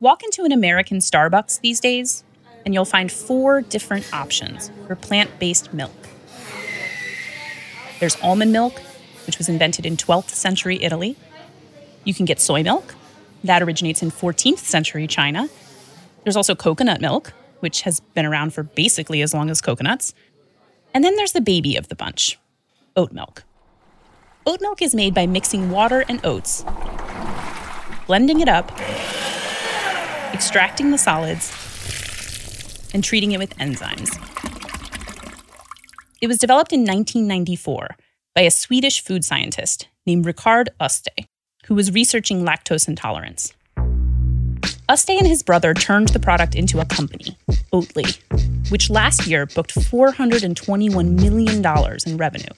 Walk into an American Starbucks these days, and you'll find four different options for plant based milk. There's almond milk, which was invented in 12th century Italy. You can get soy milk, that originates in 14th century China. There's also coconut milk, which has been around for basically as long as coconuts. And then there's the baby of the bunch oat milk. Oat milk is made by mixing water and oats, blending it up, extracting the solids, and treating it with enzymes. It was developed in 1994 by a Swedish food scientist named Rickard Öste, who was researching lactose intolerance. Öste and his brother turned the product into a company, Oatly, which last year booked $421 million in revenue,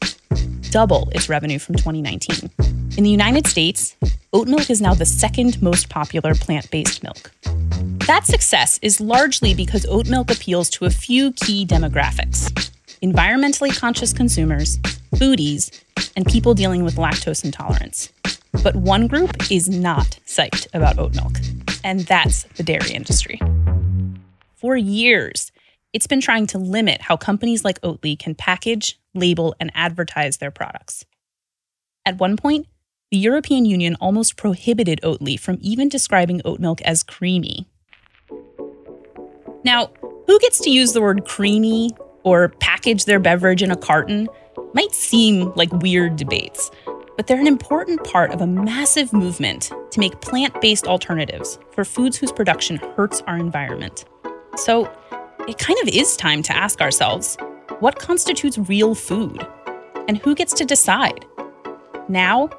double its revenue from 2019. In the United States, oat milk is now the second most popular plant based milk. That success is largely because oat milk appeals to a few key demographics environmentally conscious consumers, foodies, and people dealing with lactose intolerance. But one group is not psyched about oat milk, and that's the dairy industry. For years, it's been trying to limit how companies like Oatly can package, label, and advertise their products. At one point, the European Union almost prohibited Oatly from even describing oat milk as creamy. Now, who gets to use the word creamy or package their beverage in a carton might seem like weird debates, but they're an important part of a massive movement to make plant based alternatives for foods whose production hurts our environment. So it kind of is time to ask ourselves what constitutes real food? And who gets to decide? Now,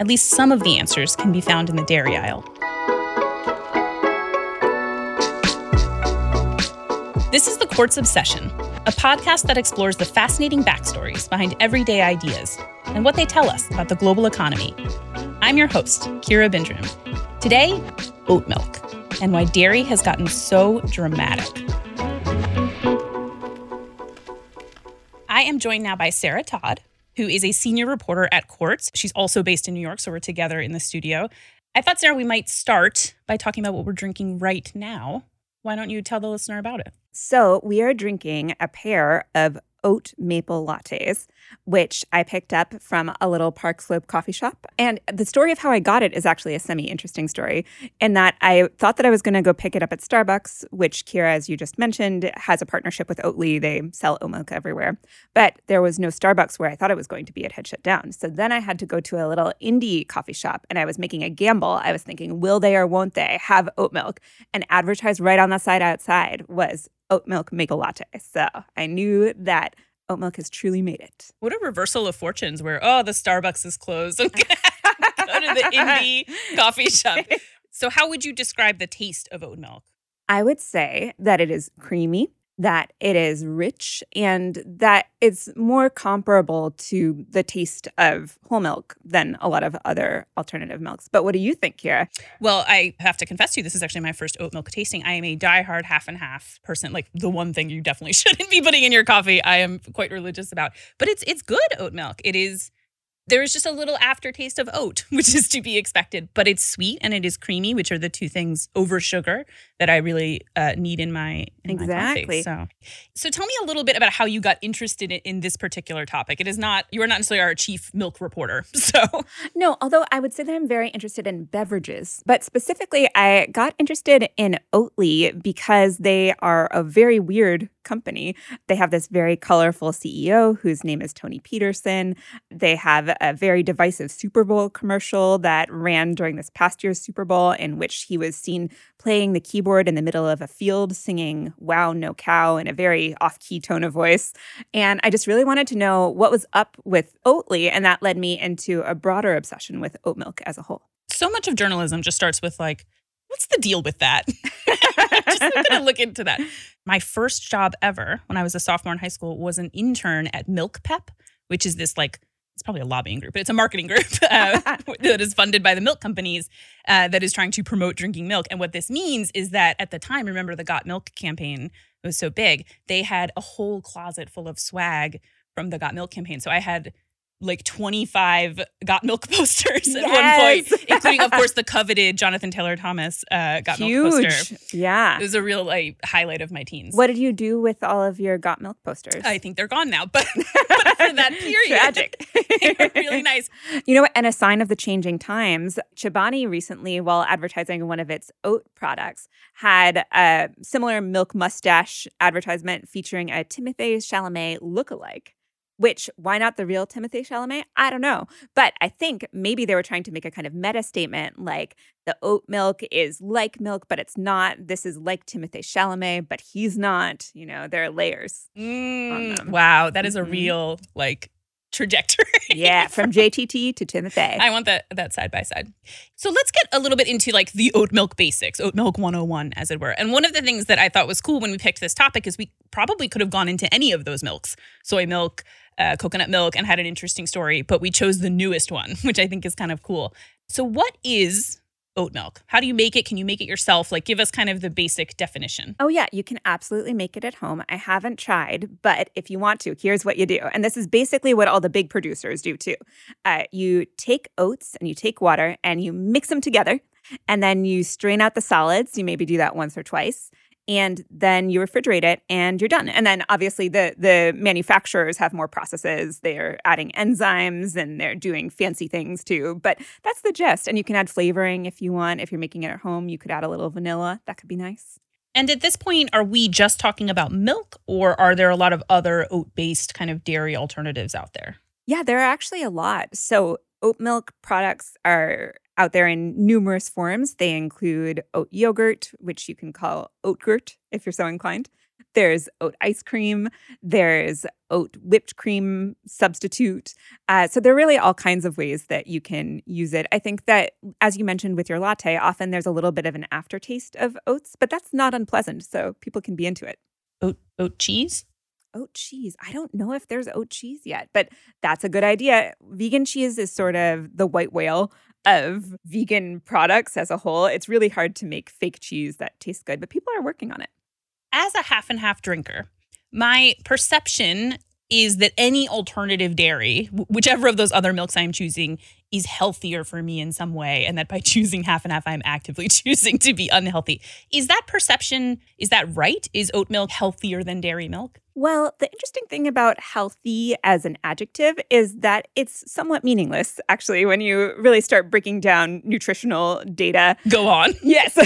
at least some of the answers can be found in the dairy aisle. This is The Quartz Obsession, a podcast that explores the fascinating backstories behind everyday ideas and what they tell us about the global economy. I'm your host, Kira Bindrum. Today, oat milk and why dairy has gotten so dramatic. I am joined now by Sarah Todd, who is a senior reporter at Quartz. She's also based in New York, so we're together in the studio. I thought, Sarah, we might start by talking about what we're drinking right now. Why don't you tell the listener about it? So, we are drinking a pair of oat maple lattes, which I picked up from a little Park Slope coffee shop. And the story of how I got it is actually a semi interesting story, in that I thought that I was going to go pick it up at Starbucks, which Kira, as you just mentioned, has a partnership with Oatly. They sell oat milk everywhere. But there was no Starbucks where I thought it was going to be. It had shut down. So then I had to go to a little indie coffee shop and I was making a gamble. I was thinking, will they or won't they have oat milk? And advertised right on the side outside was oat milk make a latte. So I knew that oat milk has truly made it. What a reversal of fortunes where, oh, the Starbucks is closed. go to the indie coffee shop. So, how would you describe the taste of oat milk? I would say that it is creamy that it is rich and that it's more comparable to the taste of whole milk than a lot of other alternative milks. But what do you think, Kira? Well, I have to confess to you, this is actually my first oat milk tasting. I am a diehard half and half person. Like the one thing you definitely shouldn't be putting in your coffee, I am quite religious about. But it's it's good oat milk. It is there is just a little aftertaste of oat, which is to be expected, but it's sweet and it is creamy, which are the two things over sugar that I really uh, need in my in exactly. My so, so tell me a little bit about how you got interested in, in, this particular topic. It is not you are not necessarily our chief milk reporter, so no. Although I would say that I'm very interested in beverages, but specifically, I got interested in Oatly because they are a very weird company. They have this very colorful CEO whose name is Toni Petersson. They have a very divisive Super Bowl commercial that ran during this past year's Super Bowl, in which he was seen playing the keyboard in the middle of a field, singing Wow, No Cow in a very off key tone of voice. And I just really wanted to know what was up with Oatly. And that led me into a broader obsession with oat milk as a whole. So much of journalism just starts with like, what's the deal with that? just gonna look into that. My first job ever when I was a sophomore in high school was an intern at MilkPEP, which is this like it's probably a lobbying group, but it's a marketing group uh, that is funded by the milk companies uh, that is trying to promote drinking milk. And what this means is that at the time, remember the Got Milk campaign was so big, they had a whole closet full of swag from the Got Milk campaign. So I had like 25 got milk posters at one point, including, of course, the coveted Jonathan Taylor Thomas uh, got milk poster. Yeah. It was a real like highlight of my teens. What did you do with all of your got milk posters? I think they're gone now, but, but for that period, Tragic. they were really nice. You know what? And a sign of the changing times, Chobani recently, while advertising one of its oat products, had a similar milk mustache advertisement featuring a Timothée Chalamet lookalike. Which, why not the real Timothée Chalamet? I don't know. But I think maybe they were trying to make a kind of meta statement like the oat milk is like milk, but it's not. This is like Timothée Chalamet, but he's not. You know, there are layers. Mm, wow, that is a Mhm. real like trajectory. Yeah, from JTT to Timothée. I want that that side by side. So let's get a little bit into like the oat milk basics, oat milk 101 as it were. And one of the things that I thought was cool when we picked this topic is we probably could have gone into any of those milks, soy milk, uh, coconut milk and had an interesting story, but we chose the newest one, which I think is kind of cool. So what is oat milk? How do you make it? Can you make it yourself? Like give us kind of the basic definition. Oh, yeah, you can absolutely make it at home. I haven't tried, but if you want to, here's what you do. And this is basically what all the big producers do too. Uh, you take oats and you take water and you mix them together, and then you strain out the solids. You maybe do that once or twice. And then you refrigerate it and you're done. And then obviously the the manufacturers have more processes. They're adding enzymes and they're doing fancy things too. But that's the gist. And you can add flavoring if you want. If you're making it at home, you could add a little vanilla. That could be nice. And at this point, are we just talking about milk or are there a lot of other oat based kind of dairy alternatives out there? Yeah, there are actually a lot. So, oat milk products are out there in numerous forms. They include oat yogurt, which you can call oatgurt if you're so inclined. There's oat ice cream. There's oat whipped cream substitute. Uh, so there are really all kinds of ways that you can use it. I think that, as you mentioned with your latte, often there's a little bit of an aftertaste of oats, but that's not unpleasant. So people can be into it. Oat oat cheese? Oat cheese. I don't know if there's oat cheese yet, but that's a good idea. Vegan cheese is sort of the white whale of vegan products as a whole. It's really hard to make fake cheese that tastes good, but people are working on it. As a half and half drinker, my perception is that any alternative dairy, whichever of those other milks I'm choosing, is healthier for me in some way. And that by choosing half and half, I'm actively choosing to be unhealthy. Is that perception, is that right? Is oat milk healthier than dairy milk? Well, the interesting thing about healthy as an adjective is that it's somewhat meaningless, actually, when you really start breaking down nutritional data. Go on. Yes.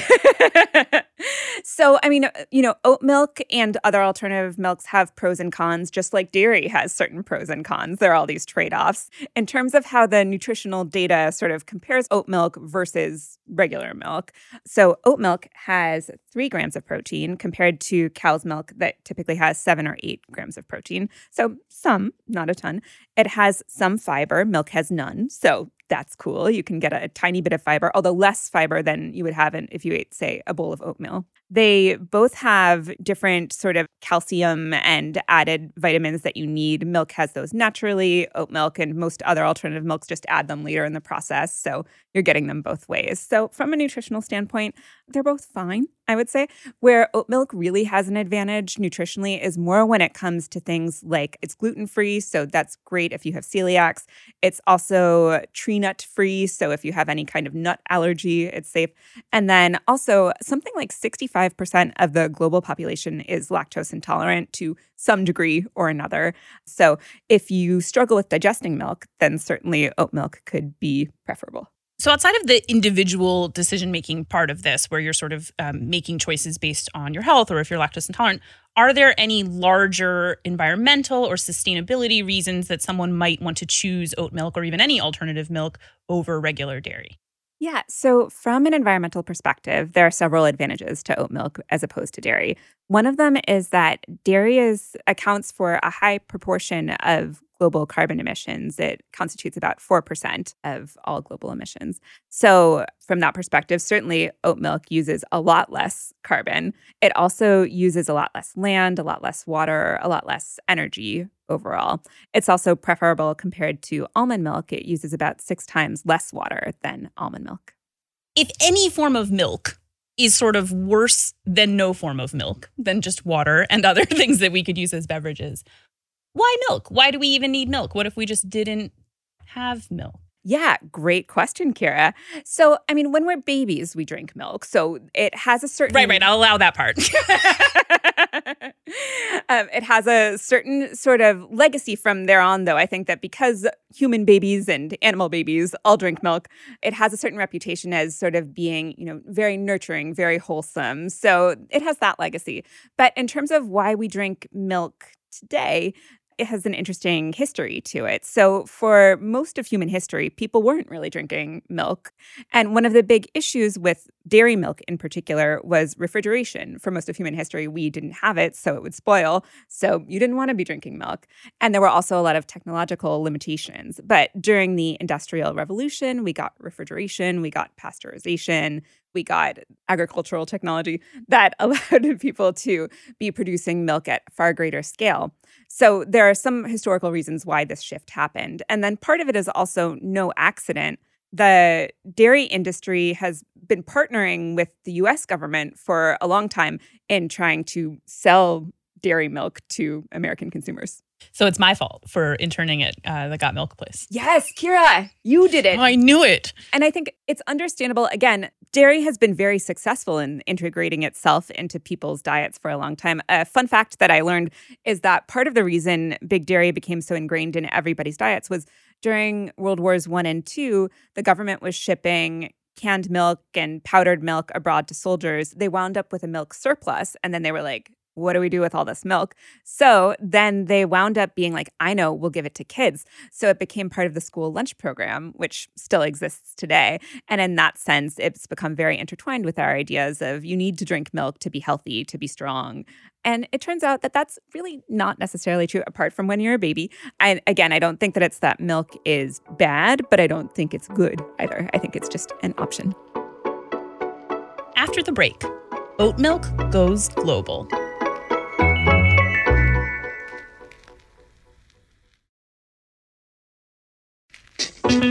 so, I mean, you know, oat milk and other alternative milks have pros and cons, just like dairy has certain pros and cons. There are all these trade offs. In terms of how the nutritional data sort of compares oat milk versus regular milk, so oat milk has three grams of protein compared to cow's milk that typically has seven or eight grams of protein. So, some, not a ton. It has some fiber, milk has none. So, that's cool. You can get a tiny bit of fiber, although less fiber than you would have in, if you ate, say, a bowl of oatmeal. They both have different sort of calcium and added vitamins that you need. Milk has those naturally. Oat milk and most other alternative milks just add them later in the process. So you're getting them both ways. So, from a nutritional standpoint, they're both fine, I would say. Where oat milk really has an advantage nutritionally is more when it comes to things like it's gluten free. So, that's great if you have celiacs. It's also tree nut free. So, if you have any kind of nut allergy, it's safe. And then also, something like 65% of the global population is lactose intolerant to some degree or another. So, if you struggle with digesting milk, then certainly oat milk could be preferable. So, outside of the individual decision making part of this, where you're sort of um, making choices based on your health or if you're lactose intolerant, are there any larger environmental or sustainability reasons that someone might want to choose oat milk or even any alternative milk over regular dairy? Yeah. So, from an environmental perspective, there are several advantages to oat milk as opposed to dairy. One of them is that dairy is accounts for a high proportion of global carbon emissions. It constitutes about 4% of all global emissions. So, from that perspective, certainly oat milk uses a lot less carbon. It also uses a lot less land, a lot less water, a lot less energy overall. It's also preferable compared to almond milk. It uses about six times less water than almond milk. If any form of milk is sort of worse than no form of milk, than just water and other things that we could use as beverages, why milk? Why do we even need milk? What if we just didn't have milk? Yeah, great question, Kira. So, I mean, when we're babies, we drink milk. So it has a certain. Right, right. I'll allow that part. um, it has a certain sort of legacy from there on, though. I think that because human babies and animal babies all drink milk, it has a certain reputation as sort of being, you know, very nurturing, very wholesome. So it has that legacy. But in terms of why we drink milk today, it has an interesting history to it. So, for most of human history, people weren't really drinking milk. And one of the big issues with dairy milk in particular was refrigeration. For most of human history, we didn't have it, so it would spoil. So, you didn't want to be drinking milk. And there were also a lot of technological limitations. But during the Industrial Revolution, we got refrigeration, we got pasteurization, we got agricultural technology that allowed people to be producing milk at far greater scale. So there are some historical reasons why this shift happened. And then part of it is also no accident. The dairy industry has been partnering with the US government for a long time in trying to sell dairy milk to American consumers. So it's my fault for interning at uh, the Got Milk place. Yes, Kira, you did it. Oh, I knew it. And I think it's understandable. Again, dairy has been very successful in integrating itself into people's diets for a long time. A fun fact that I learned is that part of the reason big dairy became so ingrained in everybody's diets was during World Wars One and Two, the government was shipping canned milk and powdered milk abroad to soldiers. They wound up with a milk surplus, and then they were like, what do we do with all this milk? So then they wound up being like, I know, we'll give it to kids. So it became part of the school lunch program, which still exists today. And in that sense, it's become very intertwined with our ideas of you need to drink milk to be healthy, to be strong. And it turns out that that's really not necessarily true apart from when you're a baby. And again, I don't think that it's that milk is bad, but I don't think it's good either. I think it's just an option. After the break, oat milk goes global. So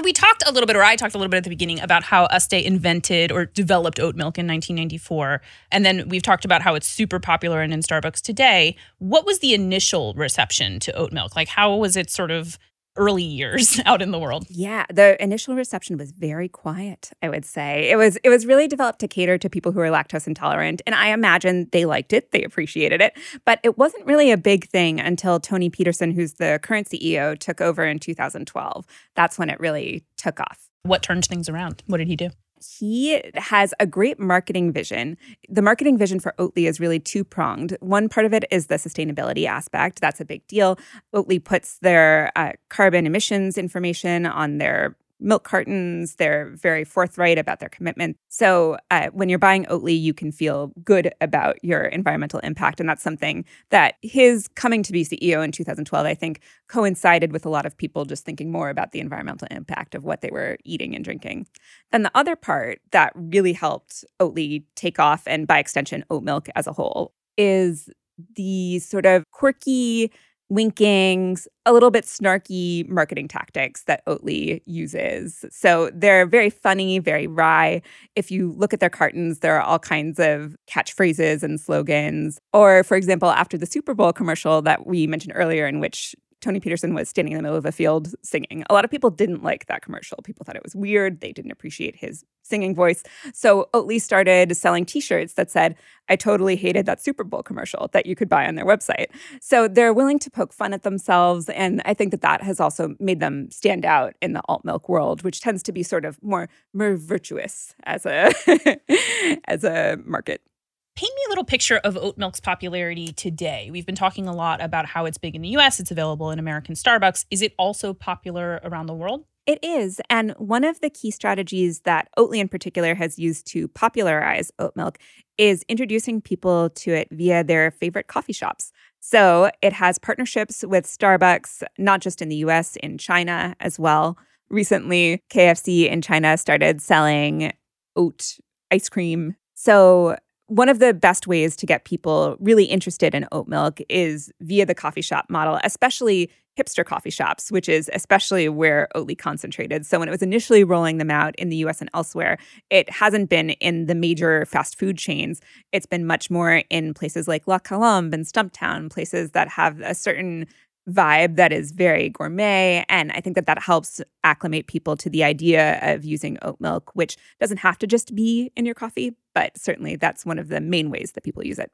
we talked a little bit, or I talked a little bit at the beginning about how Öste invented or developed oat milk in 1994, and then we've talked about how it's super popular and in Starbucks today. What was the initial reception to oat milk? Like, how was it sort of early years out in the world. Yeah, the initial reception was very quiet, I would say. It was it was really developed to cater to people who are lactose intolerant, and I imagine they liked it, they appreciated it, but it wasn't really a big thing until Toni Petersson, who's the current CEO, took over in 2012. That's when it really took off. What turned things around? What did he do? He has a great marketing vision. The marketing vision for Oatly is really two pronged. One part of it is the sustainability aspect. That's a big deal. Oatly puts their uh, carbon emissions information on their milk cartons. They're very forthright about their commitment. So uh, when you're buying Oatly, you can feel good about your environmental impact. And that's something that his coming to be CEO in 2012, I think, coincided with a lot of people just thinking more about the environmental impact of what they were eating and drinking. And the other part that really helped Oatly take off, and by extension, oat milk as a whole, is the sort of quirky winking, a little bit snarky marketing tactics that Oatly uses. So they're very funny, very wry. If you look at their cartons, there are all kinds of catchphrases and slogans. Or, for example, after the Super Bowl commercial that we mentioned earlier, in which Toni Petersson was standing in the middle of a field singing. A lot of people didn't like that commercial. People thought it was weird. They didn't appreciate his singing voice. So Oatly started selling t-shirts that said, I totally hated that Super Bowl commercial that you could buy on their website. So they're willing to poke fun at themselves. And I think that that has also made them stand out in the alt milk world, which tends to be sort of more, more virtuous as a, as a market. Paint me a little picture of oat milk's popularity today. We've been talking a lot about how it's big in the US, it's available in American Starbucks. Is it also popular around the world? It is. And one of the key strategies that Oatly in particular has used to popularize oat milk is introducing people to it via their favorite coffee shops. So it has partnerships with Starbucks, not just in the US, in China as well. Recently, KFC in China started selling oat ice cream. So one of the best ways to get people really interested in oat milk is via the coffee shop model, especially hipster coffee shops, which is especially where Oatly concentrated. So when it was initially rolling them out in the US and elsewhere, it hasn't been in the major fast food chains. It's been much more in places like La Colombe and Stumptown, places that have a certain vibe that is very gourmet. And I think that that helps acclimate people to the idea of using oat milk, which doesn't have to just be in your coffee, but certainly that's one of the main ways that people use it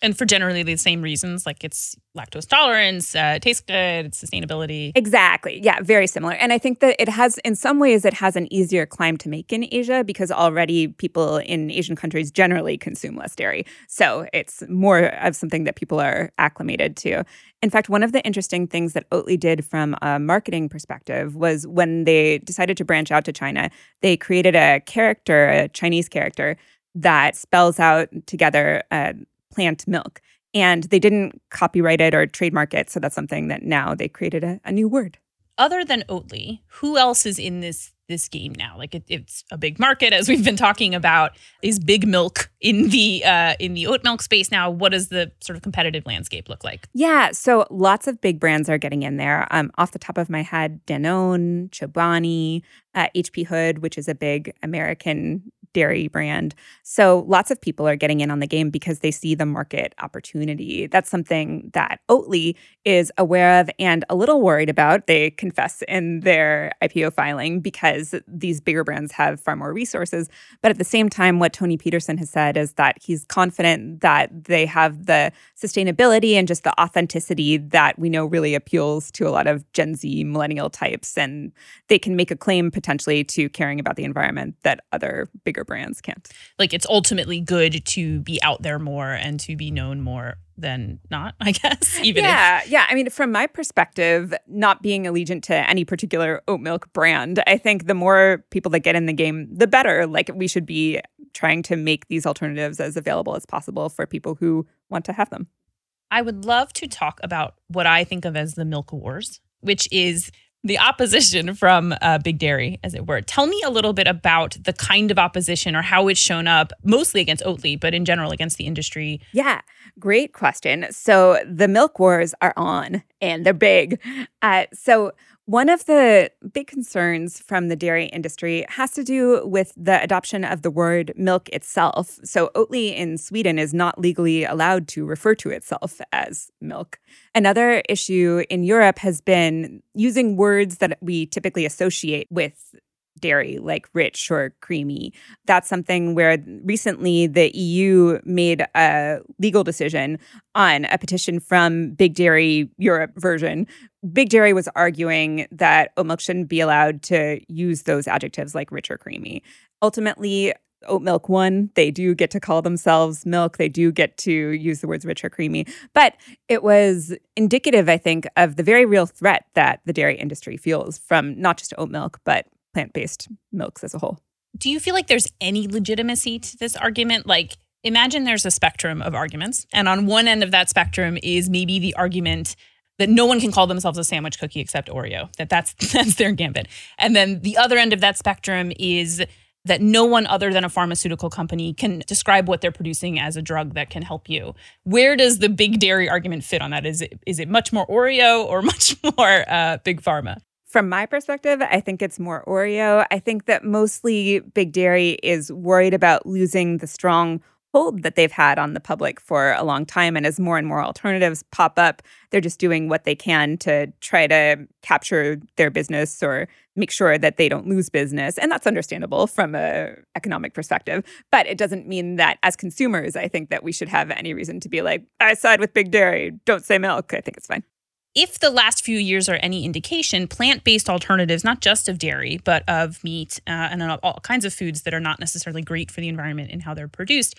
and for generally the same reasons like it's lactose tolerance uh, it tastes good it's sustainability. Exactly. Yeah very similar. And i think that it has in some ways it has an easier climb to make in asia because already people in asian countries generally consume less dairy. So it's more of something that people are acclimated to. In fact one of the interesting things that oatly did from a marketing perspective was when they decided to branch out to china they created a character a chinese character that spells out together uh, plant milk. And they didn't copyright it or trademark it. So that's something that now they created a, a new word. Other than Oatly, who else is in this this game now? Like it, it's a big market, as we've been talking about. Is big milk in the uh, in the oat milk space now? What does the sort of competitive landscape look like? Yeah, so lots of big brands are getting in there. Um, off the top of my head, Danone, Chobani, uh, HP Hood, which is a big American dairy brand. So lots of people are getting in on the game because they see the market opportunity. That's something that Oatly is aware of and a little worried about. They confess in their IPO filing because these bigger brands have far more resources. But at the same time, what Toni Petersson has said is that he's confident that they have the sustainability and just the authenticity that we know really appeals to a lot of Gen Z millennial types. And they can make a claim potentially to caring about the environment that other bigger brands can't. Like it's ultimately good to be out there more and to be known more than not, I guess. Even yeah, if- yeah. I mean, from my perspective, not being allegiant to any particular oat milk brand, I think the more people that get in the game, the better. Like we should be trying to make these alternatives as available as possible for people who want to have them. I would love to talk about what I think of as the milk wars, which is the opposition from uh, Big Dairy, as it were. Tell me a little bit about the kind of opposition or how it's shown up, mostly against Oatly, but in general against the industry. Yeah, great question. So the milk wars are on and they're big. Uh, so one of the big concerns from the dairy industry has to do with the adoption of the word milk itself. So, Oatly in Sweden is not legally allowed to refer to itself as milk. Another issue in Europe has been using words that we typically associate with dairy, like rich or creamy. That's something where recently the EU made a legal decision on a petition from Big Dairy Europe version. Big Dairy was arguing that oat milk shouldn't be allowed to use those adjectives like rich or creamy. Ultimately, oat milk won. They do get to call themselves milk. They do get to use the words rich or creamy. But it was indicative, I think, of the very real threat that the dairy industry feels from not just oat milk, but plant based milks as a whole. Do you feel like there's any legitimacy to this argument? Like, imagine there's a spectrum of arguments, and on one end of that spectrum is maybe the argument that no one can call themselves a sandwich cookie except Oreo. That that's that's their gambit. And then the other end of that spectrum is that no one other than a pharmaceutical company can describe what they're producing as a drug that can help you. Where does the big dairy argument fit on that? Is it is it much more Oreo or much more uh, big pharma? From my perspective, I think it's more Oreo. I think that mostly Big Dairy is worried about losing the strong hold that they've had on the public for a long time. And as more and more alternatives pop up, they're just doing what they can to try to capture their business or make sure that they don't lose business. And that's understandable from a economic perspective. But it doesn't mean that as consumers, I think that we should have any reason to be like, I side with Big Dairy, don't say milk. I think it's fine if the last few years are any indication, plant based alternatives, not just of dairy, but of meat uh, and all kinds of foods that are not necessarily great for the environment and how they're produced,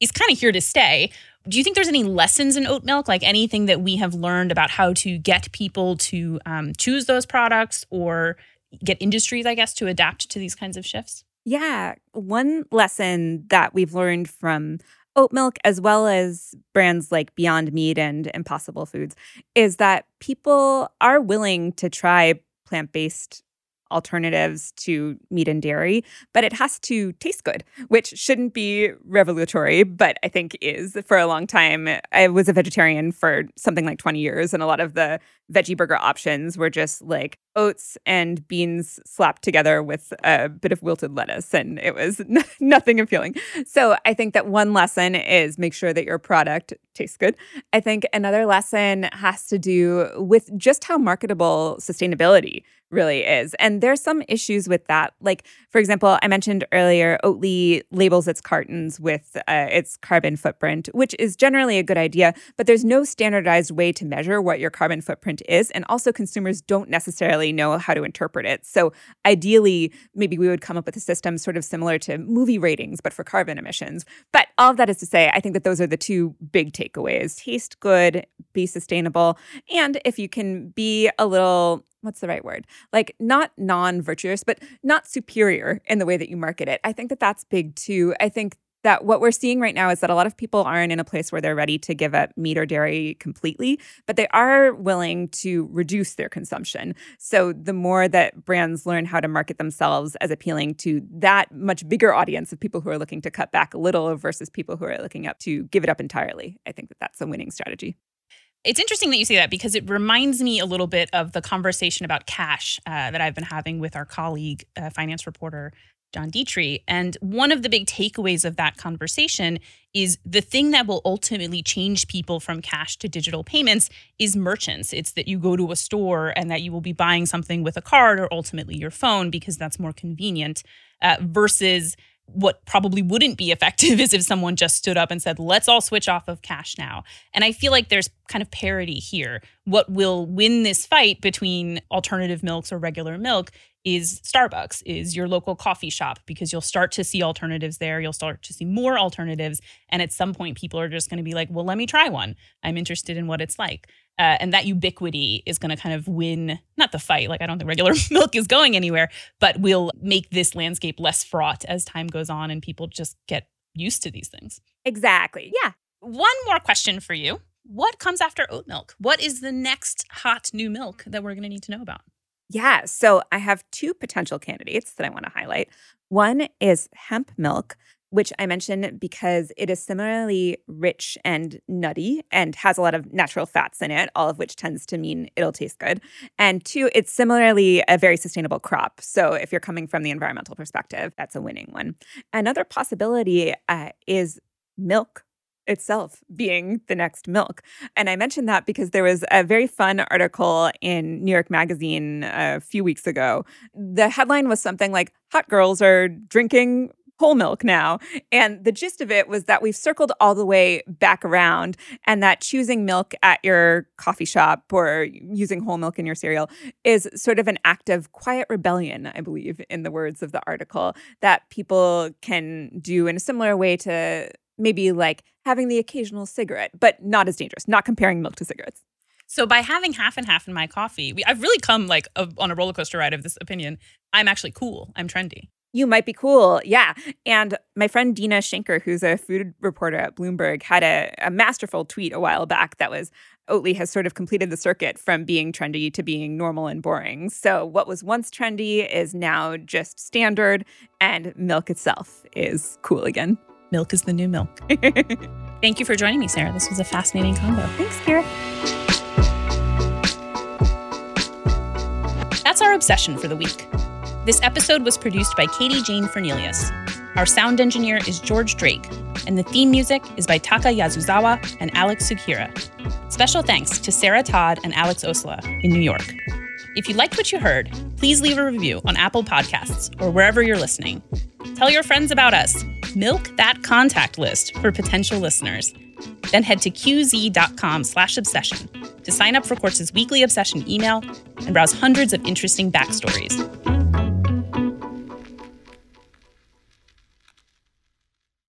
is kind of here to stay. Do you think there's any lessons in oat milk, like anything that we have learned about how to get people to um, choose those products or get industries, I guess, to adapt to these kinds of shifts? Yeah. One lesson that we've learned from oat milk, as well as brands like Beyond Meat and Impossible Foods, is that people are willing to try plant based alternatives to meat and dairy, but it has to taste good, which shouldn't be revolutionary, but I think is for a long time. I was a vegetarian for something like 20 years, and a lot of the veggie burger options were just like oats and beans slapped together with a bit of wilted lettuce, and it was n- nothing appealing. So I think that one lesson is make sure that your product tastes good. I think another lesson has to do with just how marketable sustainability really is. And there's some issues with that. Like, for example, I mentioned earlier, Oatly labels its cartons with uh, its carbon footprint, which is generally a good idea, but there's no standardized way to measure what your carbon footprint is. And also, consumers don't necessarily know how to interpret it. So, ideally, maybe we would come up with a system sort of similar to movie ratings, but for carbon emissions. But all of that is to say, I think that those are the two big takeaways taste good, be sustainable. And if you can be a little what's the right word? Like not non-virtuous, but not superior in the way that you market it. I think that that's big too. I think that what we're seeing right now is that a lot of people aren't in a place where they're ready to give up meat or dairy completely, but they are willing to reduce their consumption. So the more that brands learn how to market themselves as appealing to that much bigger audience of people who are looking to cut back a little versus people who are looking up to give it up entirely, I think that that's a winning strategy. It's interesting that you say that because it reminds me a little bit of the conversation about cash uh, that I've been having with our colleague, uh, finance reporter John Detrixhe. And one of the big takeaways of that conversation is the thing that will ultimately change people from cash to digital payments is merchants. It's that you go to a store and that you will be buying something with a card or ultimately your phone because that's more convenient uh, versus what probably wouldn't be effective is if someone just stood up and said, let's all switch off of cash now. And I feel like there's kind of parity here. What will win this fight between alternative milks or regular milk is Starbucks, is your local coffee shop, because you'll start to see alternatives there. You'll start to see more alternatives. And at some point, people are just going to be like, well, let me try one. I'm interested in what it's like. Uh, and that ubiquity is going to kind of win, not the fight, like I don't think regular milk is going anywhere, but we'll make this landscape less fraught as time goes on and people just get used to these things. Exactly. Yeah. One more question for you. What comes after oat milk? What is the next hot new milk that we're going to need to know about? Yeah. So I have two potential candidates that I want to highlight. One is hemp milk, which I mention because it is similarly rich and nutty and has a lot of natural fats in it, all of which tends to mean it'll taste good. And two, it's similarly a very sustainable crop. So if you're coming from the environmental perspective, that's a winning one. Another possibility uh, is milk itself being the next milk. And I mentioned that because there was a very fun article in New York Magazine a few weeks ago. The headline was something like Hot girls are drinking whole milk now. And the gist of it was that we've circled all the way back around, and that choosing milk at your coffee shop or using whole milk in your cereal is sort of an act of quiet rebellion, I believe, in the words of the article, that people can do in a similar way to maybe like having the occasional cigarette, but not as dangerous, not comparing milk to cigarettes. So by having half and half in my coffee, we, I've really come like a, on a roller coaster ride of this opinion. I'm actually cool. I'm trendy. You might be cool. Yeah. And my friend Deena Shanker, who's a food reporter at Bloomberg, had a, a masterful tweet a while back that was Oatly has sort of completed the circuit from being trendy to being normal and boring. So, what was once trendy is now just standard, and milk itself is cool again. Milk is the new milk. Thank you for joining me, Sarah. This was a fascinating combo. Thanks, Kira. That's our obsession for the week. This episode was produced by Katie Jane Fernelius. Our sound engineer is George Drake, and the theme music is by Taka Yasuzawa and Alex Sugiura. Special thanks to Sarah Todd and Alex Ossola in New York. If you liked what you heard, please leave a review on Apple Podcasts or wherever you're listening. Tell your friends about us. Milk that contact list for potential listeners. Then head to qz.com slash obsession to sign up for Quartz's weekly obsession email and browse hundreds of interesting backstories.